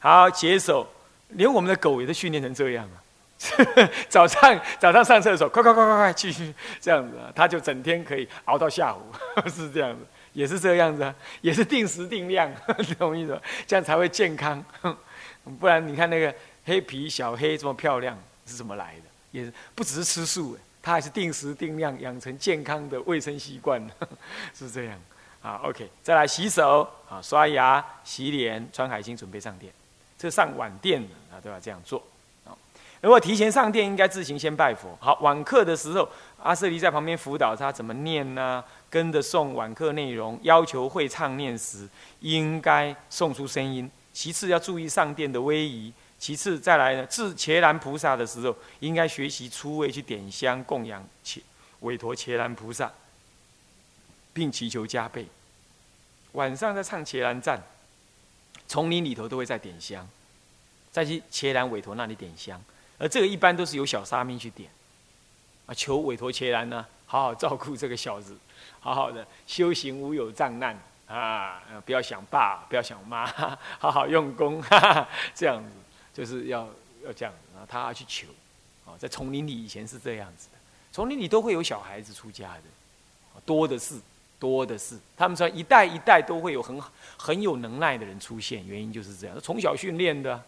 好，解手，连我们的狗也都训练成这样了啊。早上早上上厕所，快快快快快，继续这样子啊，它就整天可以熬到下午，是这样子，也是这样子啊，也是定时定量，懂我意思？这样才会健康，不然你看那个黑皮小黑这么漂亮是怎么来的？也是不只是吃素，它还是定时定量养成健康的卫生习惯，是这样。好，OK，再来洗手啊，刷牙、洗脸、穿海星，准备上殿。这上晚殿啊，都要这样做。如果提前上殿，应该自行先拜佛。好，晚课的时候，阿舍离在旁边辅导他怎么念呢？跟着诵晚课内容，要求会唱念时应该送出声音。其次要注意上殿的威仪。其次再来呢，至伽蓝菩萨的时候，应该学习出位去点香供养切委托伽蓝菩萨，并祈求加倍。晚上再唱伽蓝赞，丛林里头都会在点香，再去伽蓝委托那里点香。而这个一般都是由小沙弥去点，啊，求委托切兰呢，好好照顾这个小子，好好的修行无有障难啊，不要想爸，不要想妈，好好用功，这样子就是要要这样，然后他要去求，啊，在丛林里以前是这样子的，丛林里都会有小孩子出家的，多的是，多的是，他们说一代一代都会有很很有能耐的人出现，原因就是这样，从小训练的，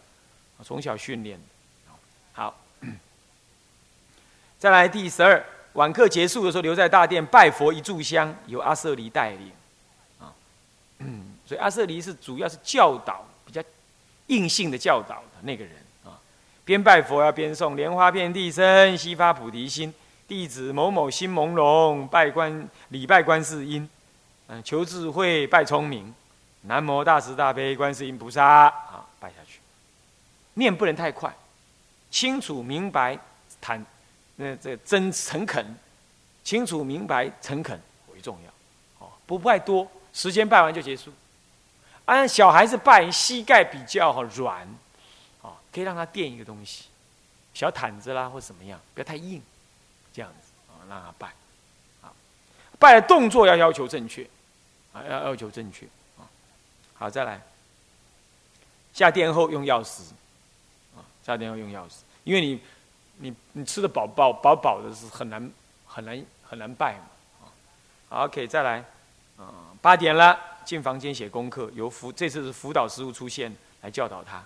从小训练。好，再来第十二晚课结束的时候，留在大殿拜佛一炷香，由阿舍离带领。啊，所以阿舍离是主要是教导比较硬性的教导的那个人啊。边拜佛要边诵莲花遍地生，悉发菩提心。弟子某某心朦胧，拜观礼拜观世音，嗯，求智慧拜聪明。南无大慈大悲观世音菩萨啊，拜下去，念不能太快。清楚明白，坦，那这真诚恳，清楚明白诚恳为重要，哦，不拜多，时间拜完就结束。按小孩子拜，膝盖比较软，哦，可以让他垫一个东西，小毯子啦或怎么样，不要太硬，这样子啊，让他拜，啊，拜的动作要要求正确，啊，要要求正确，啊，好，再来，下殿后用钥匙。啊下殿后用钥匙，因为你，你你吃的饱饱饱饱的，是很难很难很难拜嘛。好，OK，再来，啊，八点了，进房间写功课，由辅这次是辅导师傅出现来教导他。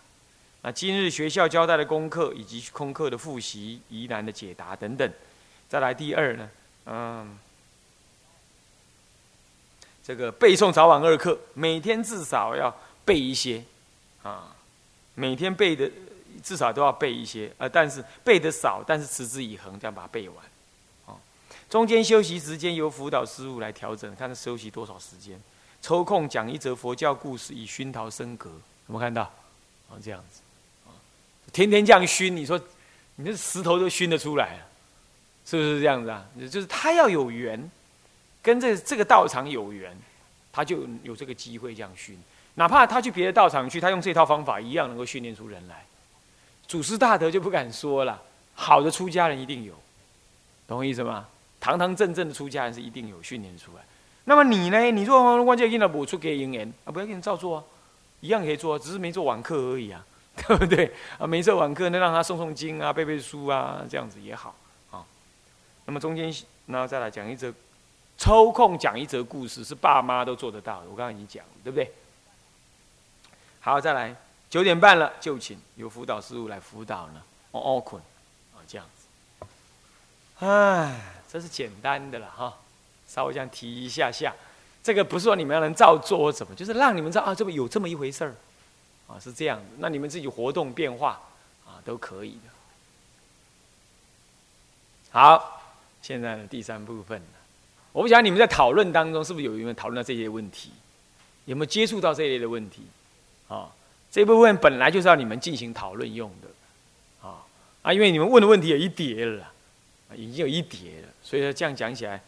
那今日学校交代的功课以及空课的复习、疑难的解答等等。再来第二呢，嗯，这个背诵早晚二课，每天至少要背一些，啊，每天背的。至少都要背一些，呃，但是背的少，但是持之以恒，这样把它背完。哦，中间休息时间由辅导师傅来调整，看他休息多少时间，抽空讲一则佛教故事以熏陶升格。有没有看到？啊，这样子，啊，天天这样熏，你说，你这石头都熏得出来了，是不是这样子啊？就是他要有缘，跟这这个道场有缘，他就有这个机会这样熏。哪怕他去别的道场去，他用这套方法一样能够训练出人来。祖师大德就不敢说了，好的出家人一定有，懂我意思吗？堂堂正正的出家人是一定有训练出来。那么你呢？你说关键给他补出给银元啊，不要给你照做啊，一样可以做，只是没做晚课而已啊，对不对？啊，没做晚课，那让他诵诵经啊，背背书啊，这样子也好。那么中间，然后再来讲一则，抽空讲一则故事，是爸妈都做得到的。我刚刚已经讲了，对不对？好，再来。九点半了，就请有辅导师傅来辅导呢。哦哦困，啊这样子。唉，这是简单的了哈，稍微这样提一下下。这个不是说你们要能照做怎么，就是让你们知道啊，这么有这么一回事儿，啊是这样子。那你们自己活动变化啊都可以的。好，现在的第三部分我不晓得你们在讨论当中是不是有有没有讨论到这些问题，有没有接触到这一类的问题。啊？这部分本来就是要你们进行讨论用的，啊啊，因为你们问的问题有一叠了，已经有一叠了，所以说这样讲起来，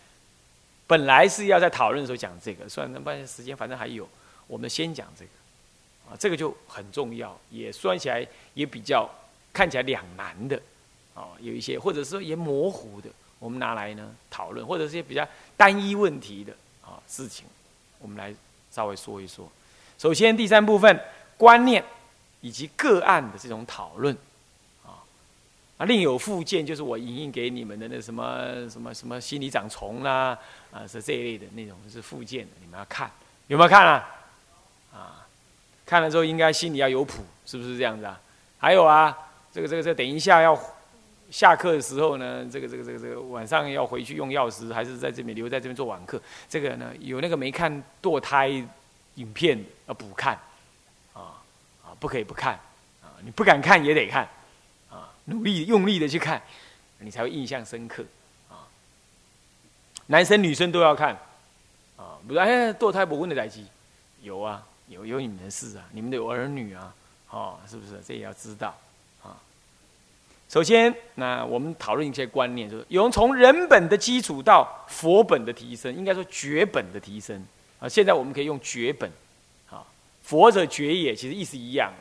本来是要在讨论的时候讲这个，算能半天时间，反正还有，我们先讲这个，啊，这个就很重要，也算起来也比较看起来两难的，啊，有一些或者说也模糊的，我们拿来呢讨论，或者是些比较单一问题的啊事情，我们来稍微说一说。首先第三部分。观念，以及个案的这种讨论，啊，啊，另有附件，就是我影印给你们的那什么什么什么心理长虫啦，啊，是这一类的那种是附件，你们要看，有没有看啊？啊，看了之后应该心里要有谱，是不是这样子啊？还有啊，这个这个这等一下要下课的时候呢，这个这个这个这个晚上要回去用钥匙，还是在这边留在这边做晚课？这个呢，有那个没看堕胎影片要补看。啊啊不可以不看，啊，你不敢看也得看，啊，努力用力的去看，你才会印象深刻，啊，男生女生都要看，啊，不是哎，堕胎不问的代机，有啊，有有你们的事啊，你们的有儿女啊，哦，是不是？这也要知道，首先，那我们讨论一些观念，就是有从人本的基础到佛本的提升，应该说觉本的提升，啊，现在我们可以用觉本。啊佛者觉也，其实意思一样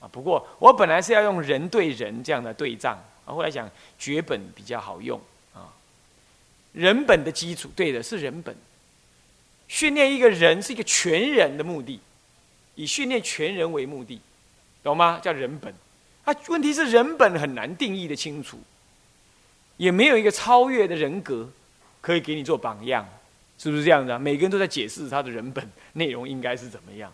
啊。不过我本来是要用人对人这样的对仗啊，后来想觉本比较好用啊。人本的基础，对的是人本。训练一个人是一个全人的目的，以训练全人为目的，懂吗？叫人本。啊，问题是人本很难定义的清楚，也没有一个超越的人格可以给你做榜样，是不是这样子啊？每个人都在解释他的人本内容应该是怎么样。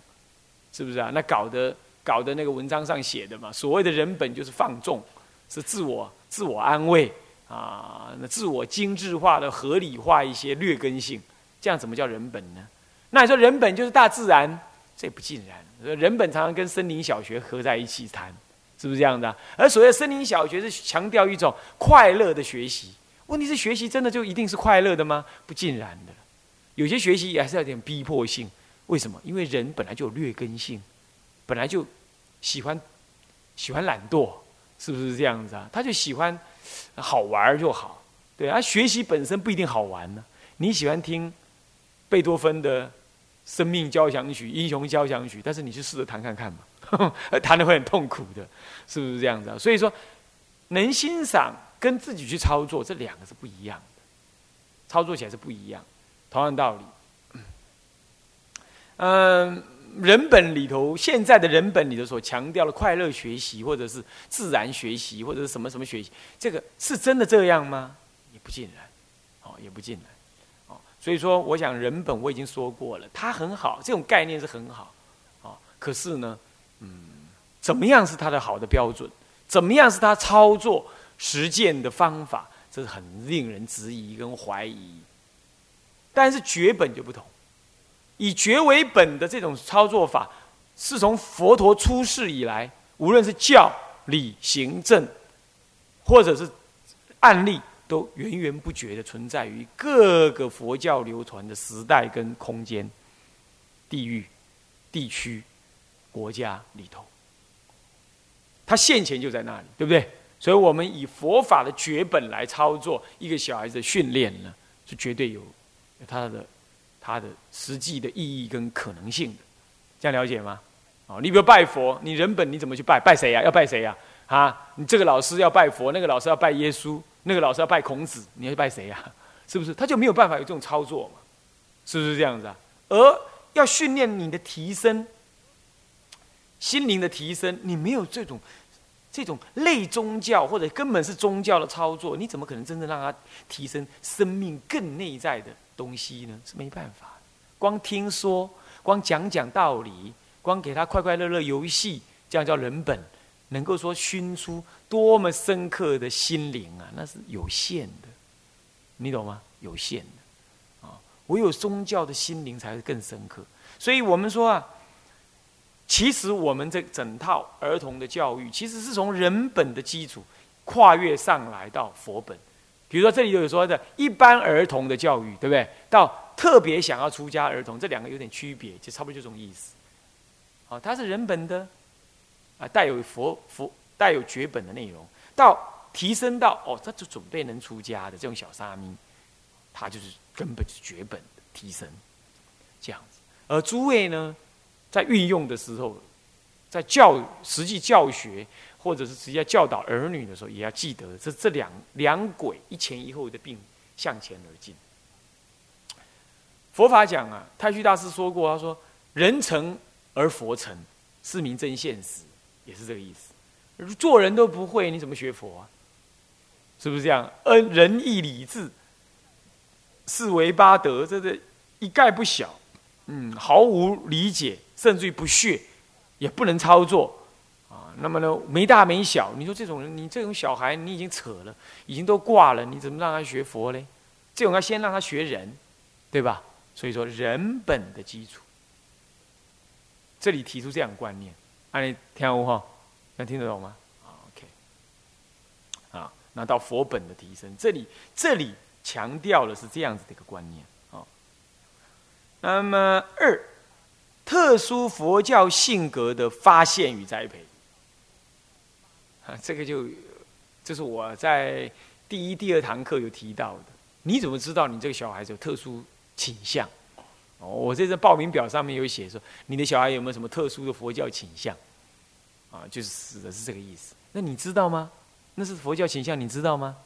是不是啊？那搞的搞的那个文章上写的嘛，所谓的人本就是放纵，是自我自我安慰啊，那自我精致化的合理化一些劣根性，这样怎么叫人本呢？那你说人本就是大自然，这不尽然。人本常常跟森林小学合在一起谈，是不是这样的？而所谓森林小学是强调一种快乐的学习，问题是学习真的就一定是快乐的吗？不尽然的，有些学习也还是有点逼迫性。为什么？因为人本来就有劣根性，本来就喜欢喜欢懒惰，是不是这样子啊？他就喜欢好玩就好，对啊。学习本身不一定好玩呢。你喜欢听贝多芬的《生命交响曲》《英雄交响曲》，但是你去试着弹看看嘛，弹的会很痛苦的，是不是这样子啊？所以说，能欣赏跟自己去操作这两个是不一样的，操作起来是不一样，同样道理。嗯，人本里头，现在的人本里头所强调的快乐学习，或者是自然学习，或者是什么什么学习，这个是真的这样吗？也不尽然，哦，也不尽然，哦，所以说，我想人本我已经说过了，它很好，这种概念是很好，哦，可是呢，嗯，怎么样是他的好的标准？怎么样是他操作实践的方法？这是很令人质疑跟怀疑。但是绝本就不同。以觉为本的这种操作法，是从佛陀出世以来，无论是教理行政，或者是案例，都源源不绝的存在于各个佛教流传的时代跟空间、地域、地区、国家里头。他现前就在那里，对不对？所以我们以佛法的绝本来操作一个小孩子的训练呢，是绝对有他的。它的实际的意义跟可能性的，这样了解吗？哦，你比如拜佛，你人本你怎么去拜？拜谁呀？要拜谁呀？啊，你这个老师要拜佛，那个老师要拜耶稣，那个老师要拜孔子，你要拜谁呀？是不是？他就没有办法有这种操作嘛？是不是这样子啊？而要训练你的提升，心灵的提升，你没有这种这种类宗教或者根本是宗教的操作，你怎么可能真正让他提升生命更内在的？东西呢是没办法，光听说，光讲讲道理，光给他快快乐乐游戏，这样叫人本，能够说熏出多么深刻的心灵啊，那是有限的，你懂吗？有限的啊，唯有宗教的心灵才会更深刻。所以我们说啊，其实我们这整套儿童的教育，其实是从人本的基础跨越上来到佛本。比如说，这里有说的一般儿童的教育，对不对？到特别想要出家儿童，这两个有点区别，就差不多就这种意思。好，它是人本的，啊，带有佛佛带有绝本的内容。到提升到哦，他就准备能出家的这种小沙弥，他就是根本是绝本的提升，这样子。而诸位呢，在运用的时候，在教实际教学。或者是直接教导儿女的时候，也要记得这这两两轨一前一后的并向前而进。佛法讲啊，太虚大师说过，他说：“人成而佛成，是名真现实。”也是这个意思。做人都不会，你怎么学佛啊？是不是这样？恩仁义礼智，四维八德，这个一概不小。嗯，毫无理解，甚至于不屑，也不能操作啊。那么呢，没大没小，你说这种人，你这种小孩，你已经扯了，已经都挂了，你怎么让他学佛嘞？这种要先让他学人，对吧？所以说，人本的基础。这里提出这样观念，啊，你听懂哈？能听得懂吗？OK。啊，那到佛本的提升，这里这里强调的是这样子的一个观念。那么二，特殊佛教性格的发现与栽培。啊，这个就这是我在第一、第二堂课有提到的。你怎么知道你这个小孩子有特殊倾向？哦，我这次报名表上面有写说，你的小孩有没有什么特殊的佛教倾向？啊，就是指的是这个意思。那你知道吗？那是佛教倾向，你知道吗？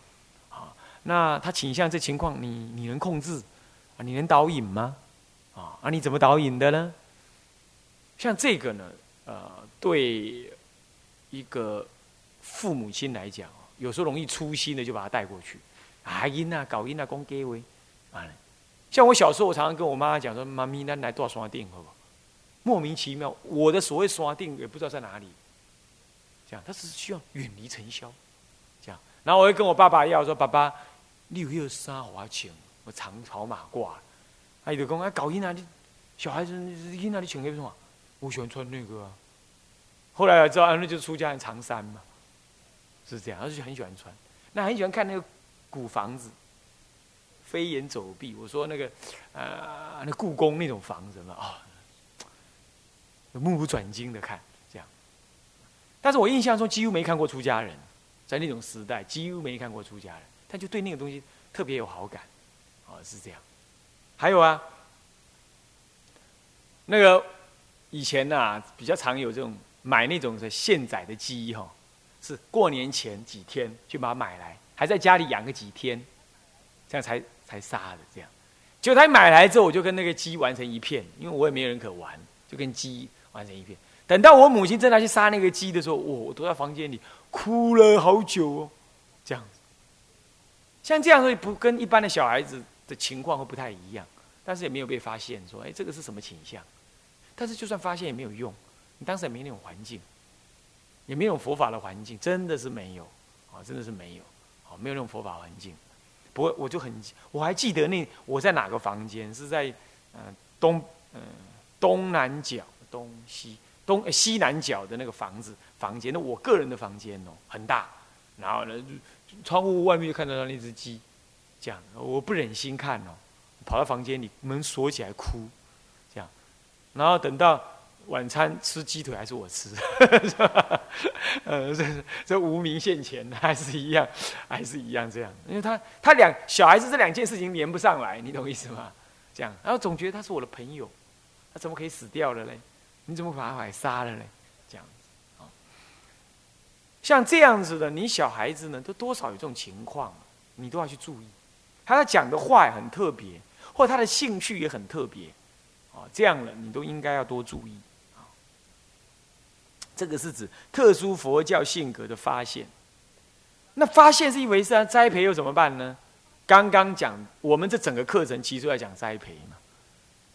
啊，那他倾向这情况，你你能控制？啊，你能导引吗？啊，啊，你怎么导引的呢？像这个呢，呃，对一个父母亲来讲，有时候容易粗心的就把他带过去，啊，音啊，搞音啊，讲给为，啊。像我小时候，我常常跟我妈妈讲说：“妈咪，那来多少刷定，好不好？”莫名其妙，我的所谓刷定也不知道在哪里。这样，他只是需要远离尘嚣。这样，然后我会跟我爸爸要说：“爸爸，你有有沙华钱？我长袍马褂。”他就讲：“啊，搞伊那里小孩子，伊那里穿什么？我喜欢穿那个。”后来才知道，那就是出家人长衫嘛，是这样。他就很喜欢穿，那很喜欢看那个古房子。飞檐走壁，我说那个，呃，那故宫那种房子嘛，啊，目不转睛的看，这样。但是我印象中几乎没看过出家人，在那种时代几乎没看过出家人，他就对那个东西特别有好感，啊，是这样。还有啊，那个以前呐，比较常有这种买那种的现宰的鸡哈，是过年前几天就把它买来，还在家里养个几天，这样才。才杀的这样，结果他买来之后，我就跟那个鸡玩成一片，因为我也没有人可玩，就跟鸡玩成一片。等到我母亲真的去杀那个鸡的时候，我我躲在房间里哭了好久哦，这样子。像这样子不跟一般的小孩子的情况会不太一样，但是也没有被发现说，哎，这个是什么倾向？但是就算发现也没有用，你当时也没那种环境，也没有佛法的环境，真的是没有啊，真的是没有啊，没有那种佛法环境。不过我就很，我还记得那我在哪个房间，是在嗯东嗯东南角东西东西南角的那个房子房间，那我个人的房间哦，很大，然后呢，窗户外面就看得到那只鸡，这样我不忍心看哦，跑到房间里门锁起来哭，这样，然后等到。晚餐吃鸡腿还是我吃？呃，这这无名现前还是一样，还是一样这样。因为他他两小孩子这两件事情连不上来，你懂意思吗？这样，然后总觉得他是我的朋友，他怎么可以死掉了嘞？你怎么把他给杀了嘞？这样子啊，像这样子的，你小孩子呢，都多少有这种情况，你都要去注意。他讲的话也很特别，或他的兴趣也很特别，啊，这样了你都应该要多注意。这个是指特殊佛教性格的发现。那发现是一回事啊，栽培又怎么办呢？刚刚讲，我们这整个课程其实要讲栽培嘛，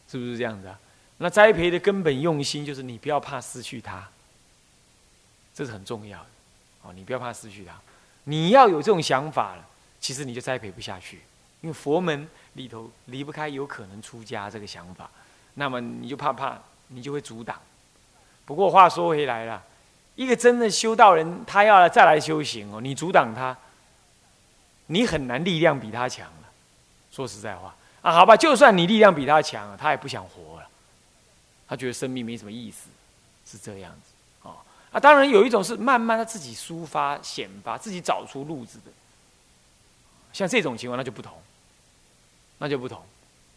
是不是这样子啊？那栽培的根本用心就是你不要怕失去它，这是很重要的。哦，你不要怕失去它，你要有这种想法了，其实你就栽培不下去，因为佛门里头离不开有可能出家这个想法，那么你就怕怕，你就会阻挡。不过话说回来了，一个真的修道人，他要再来修行哦，你阻挡他，你很难力量比他强了。说实在话啊，好吧，就算你力量比他强，他也不想活了，他觉得生命没什么意思，是这样子哦。啊，当然有一种是慢慢他自己抒发显发，自己找出路子的，像这种情况那就不同，那就不同。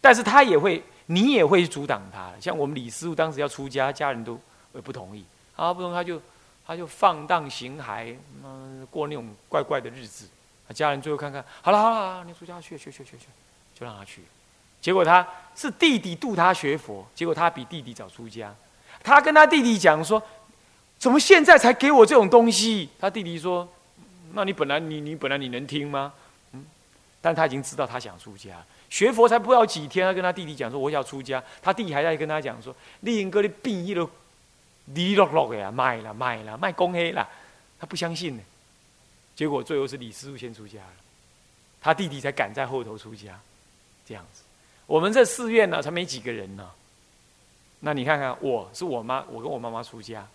但是他也会，你也会阻挡他。像我们李师傅当时要出家，家人都。也不同意，啊，不同意他就他就放荡形骸，嗯，过那种怪怪的日子。家人最后看看，好了好了，你出家去去去去去，就让他去。结果他是弟弟度他学佛，结果他比弟弟早出家。他跟他弟弟讲说，怎么现在才给我这种东西？他弟弟说：“那你本来你你本来你能听吗？”但他已经知道他想出家，学佛才不要几天，他跟他弟弟讲说：“我要出家。”他弟弟还在跟他讲说：“丽英哥的病一路离落落的呀，卖了卖了卖公黑了。”他不相信呢，结果最后是李师傅先出家了，他弟弟才赶在后头出家，这样子。我们这寺院呢，才没几个人呢。那你看看，我是我妈，我跟我妈妈出家。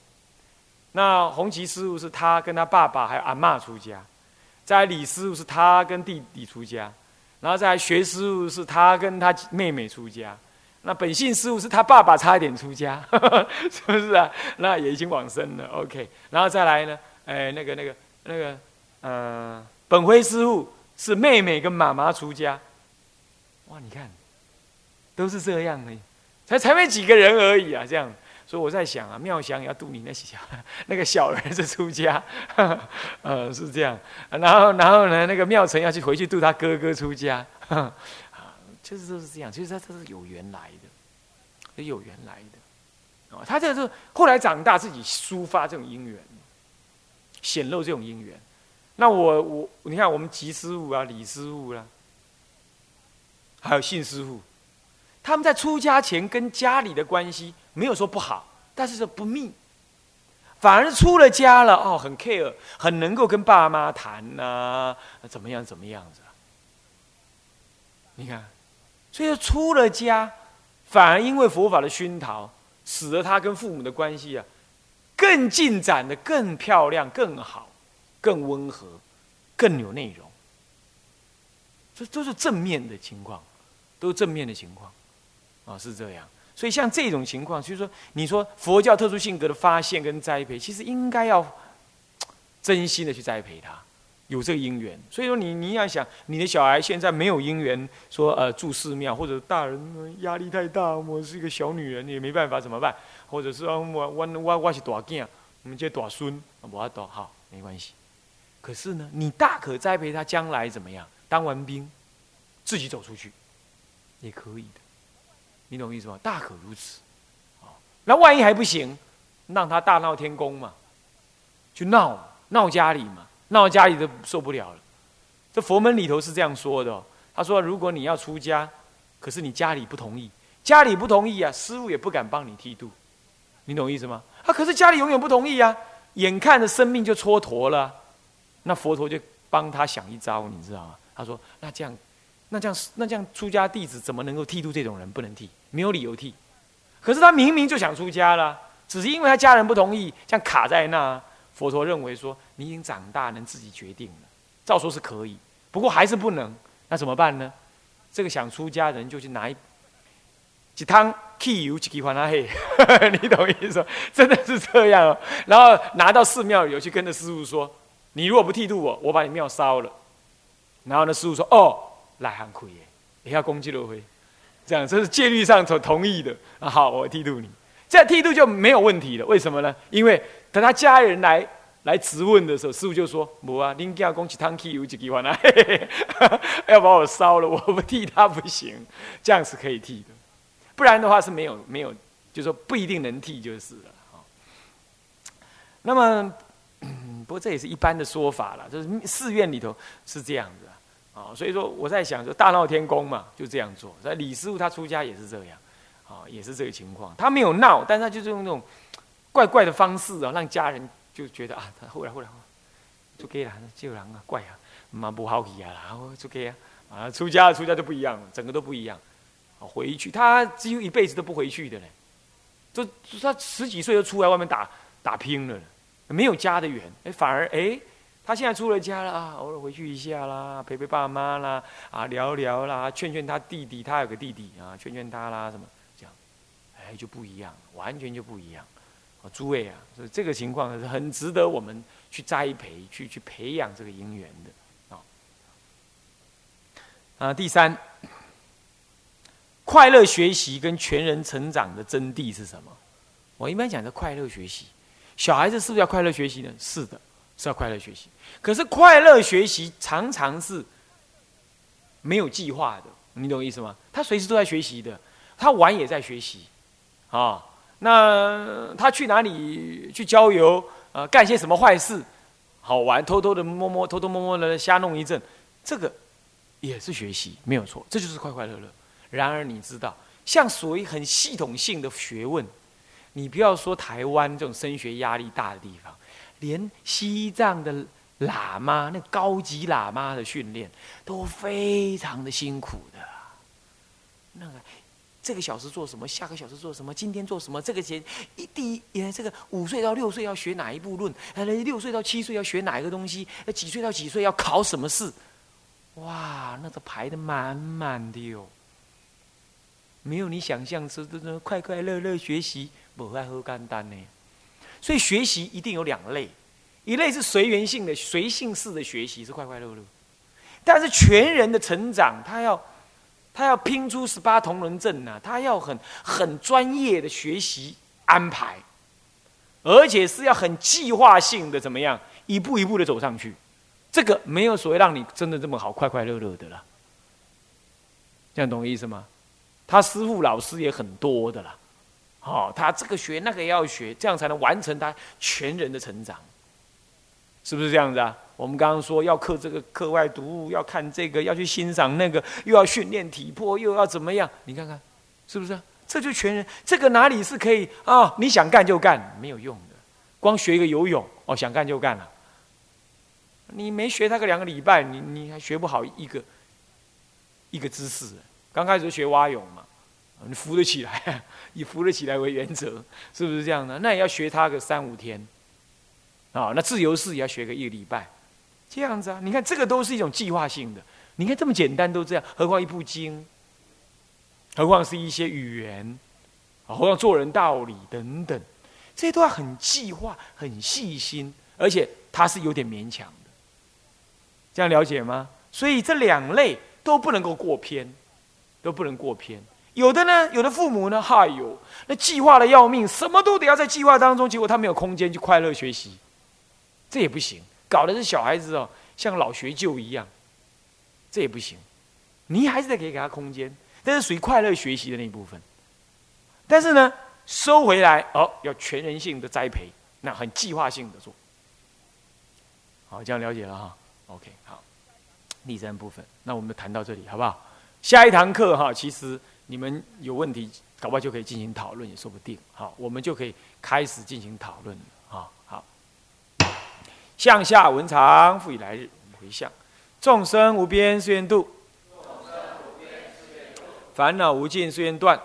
那红旗师傅是他跟他爸爸还有阿妈出家，在李师傅是他跟弟弟出家，然后再学师傅是他跟他妹妹出家，那本性师傅是他爸爸差一点出家，是不是啊？那也已经往生了。OK，然后再来呢？哎，那个那个那个，呃，本辉师傅是妹妹跟妈妈出家。哇，你看，都是这样的，才才没几个人而已啊，这样。所以我在想啊，妙香要度你那小 那个小儿子出家，呃，是这样。然后，然后呢，那个妙成要去回去度他哥哥出家，啊，就是都是这样。其实他这是有缘来的，有缘来的。哦，他这个是后来长大自己抒发这种因缘，显露这种因缘。那我我你看，我们吉师傅啊，李师傅啦，还有信师傅，他们在出家前跟家里的关系。没有说不好，但是说不密，反而出了家了哦，很 care，很能够跟爸妈谈呐，怎么样怎么样子？你看，所以出了家，反而因为佛法的熏陶，使得他跟父母的关系啊，更进展的更漂亮、更好、更温和、更有内容。这都是正面的情况，都是正面的情况，啊，是这样。所以像这种情况，就是说，你说佛教特殊性格的发现跟栽培，其实应该要真心的去栽培他，有这个因缘。所以说，你你要想，你的小孩现在没有因缘，说呃住寺庙，或者大人压力太大，我是一个小女人，也没办法怎么办？或者是我我我我是大囝，我们这大孙，我要多好没关系。可是呢，你大可栽培他将来怎么样？当完兵，自己走出去，也可以的。你懂意思吗？大可如此，啊，那万一还不行，让他大闹天宫嘛，就闹闹家里嘛，闹家里都受不了了。这佛门里头是这样说的，他说如果你要出家，可是你家里不同意，家里不同意啊，师傅也不敢帮你剃度，你懂意思吗？啊，可是家里永远不同意啊，眼看着生命就蹉跎了，那佛陀就帮他想一招，你知道吗？他说那这样。那这样，那这样出家弟子怎么能够剃度这种人？不能剃，没有理由剃。可是他明明就想出家了，只是因为他家人不同意，这样卡在那。佛陀认为说，你已经长大，能自己决定了。照说是可以，不过还是不能。那怎么办呢？这个想出家人就去拿一几汤汽油，几罐那黑，你懂意思？真的是这样哦。然后拿到寺庙里去跟着师傅说：“你如果不剃度我，我把你庙烧了。”然后呢，师傅说：“哦。”来很亏耶，也要攻击罗辉，这样这是戒律上所同意的啊。好，我剃度你，这样剃度就没有问题了。为什么呢？因为等他家人来来质问的时候，师傅就说：“不啊，您家公起汤剃有几句话呢？要把我烧了，我不剃他不行。这样是可以剃的，不然的话是没有没有，就说不一定能剃就是了。那么，不过这也是一般的说法了，就是寺院里头是这样子。啊所以说我在想，说大闹天宫嘛，就这样做。在李师傅他出家也是这样，啊，也是这个情况。他没有闹，但他就是用那种怪怪的方式啊，让家人就觉得啊，他后来后来就给了，就人啊怪啊，蛮不好奇啊，然后就给啊，啊出家出家就不一样了，整个都不一样。啊，回去他几乎一辈子都不回去的嘞，就他十几岁就出来外面打打拼了，没有家的缘，哎，反而哎。他现在出了家了啊，偶尔回去一下啦，陪陪爸妈啦，啊，聊聊啦，劝劝他弟弟，他有个弟弟啊，劝劝他啦，什么这样，哎，就不一样，完全就不一样。啊，诸位啊，所以这个情况是很值得我们去栽培、去去培养这个姻缘的啊。啊，第三，快乐学习跟全人成长的真谛是什么？我一般讲的快乐学习，小孩子是不是要快乐学习呢？是的。是要快乐学习，可是快乐学习常常是没有计划的，你懂我意思吗？他随时都在学习的，他玩也在学习，啊，那他去哪里去郊游？啊，干些什么坏事？好玩，偷偷的摸摸，偷偷摸摸的瞎弄一阵，这个也是学习，没有错，这就是快快乐乐。然而你知道，像所谓很系统性的学问，你不要说台湾这种升学压力大的地方，连西藏的喇嘛，那高级喇嘛的训练都非常的辛苦的，那个。这个小时做什么？下个小时做什么？今天做什么？这个节一第一，这个五岁到六岁要学哪一部论？呃，六岁到七岁要学哪一个东西？呃，几岁到几岁要考什么试？哇，那个排的满满的哟，没有你想象中的快快乐乐学习，不爱喝干单呢。所以学习一定有两类，一类是随缘性的、随性式的学习，是快快乐乐；但是全人的成长，他要。他要拼出十八铜人阵呢，他要很很专业的学习安排，而且是要很计划性的怎么样，一步一步的走上去。这个没有所谓让你真的这么好快快乐乐的了，这样懂我意思吗？他师傅老师也很多的啦，好，他这个学那个也要学，这样才能完成他全人的成长，是不是这样子啊？我们刚刚说要课这个课外读物，要看这个，要去欣赏那个，又要训练体魄，又要怎么样？你看看，是不是？这就全人，这个哪里是可以啊？你想干就干，没有用的。光学一个游泳，哦，想干就干了。你没学他个两个礼拜，你你还学不好一个一个姿势。刚开始学蛙泳嘛，你扶得起来，以扶得起来为原则，是不是这样的？那也要学他个三五天，啊，那自由式也要学个一个礼拜。这样子啊，你看这个都是一种计划性的。你看这么简单都这样，何况一部经，何况是一些语言，何况做人道理等等，这些都要很计划、很细心，而且它是有点勉强的。这样了解吗？所以这两类都不能够过偏，都不能过偏。有的呢，有的父母呢，嗨哟，那计划的要命，什么都得要在计划当中，结果他没有空间去快乐学习，这也不行。搞的是小孩子哦，像老学究一样，这也不行。你还是得给给他空间，这是属于快乐学习的那一部分。但是呢，收回来哦，要全人性的栽培，那很计划性的做。好，这样了解了哈。OK，好，第三部分，那我们谈到这里好不好？下一堂课哈，其实你们有问题，搞不好就可以进行讨论，也说不定。好，我们就可以开始进行讨论了。向下文长，复以来日回向。众生无边誓愿度，烦恼无尽誓愿断，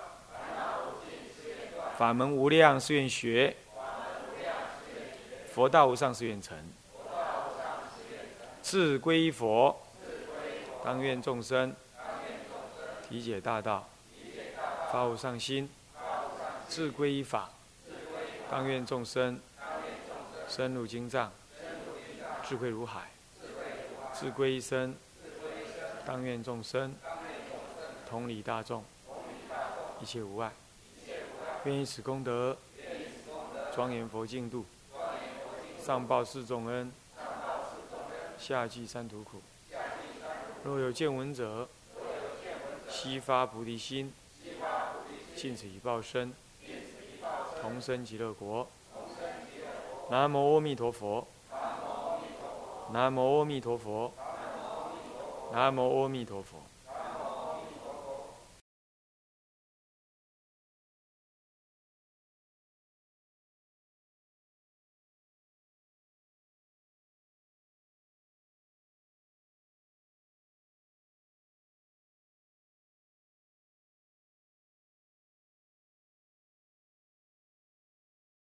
法门无量誓愿学，佛道无上誓愿成。自归佛，当愿众生理解大道，发无上心；自归法，当愿众生深入经藏。智慧如海，智归一生，当愿众生同理大众，一切无碍。愿以此功德，庄严佛净土，上报四重恩，下济三途苦。若有见闻者，悉发菩提心，尽此一报身，同生极乐国。南无阿弥陀佛。南无阿弥陀佛，南无阿弥陀佛。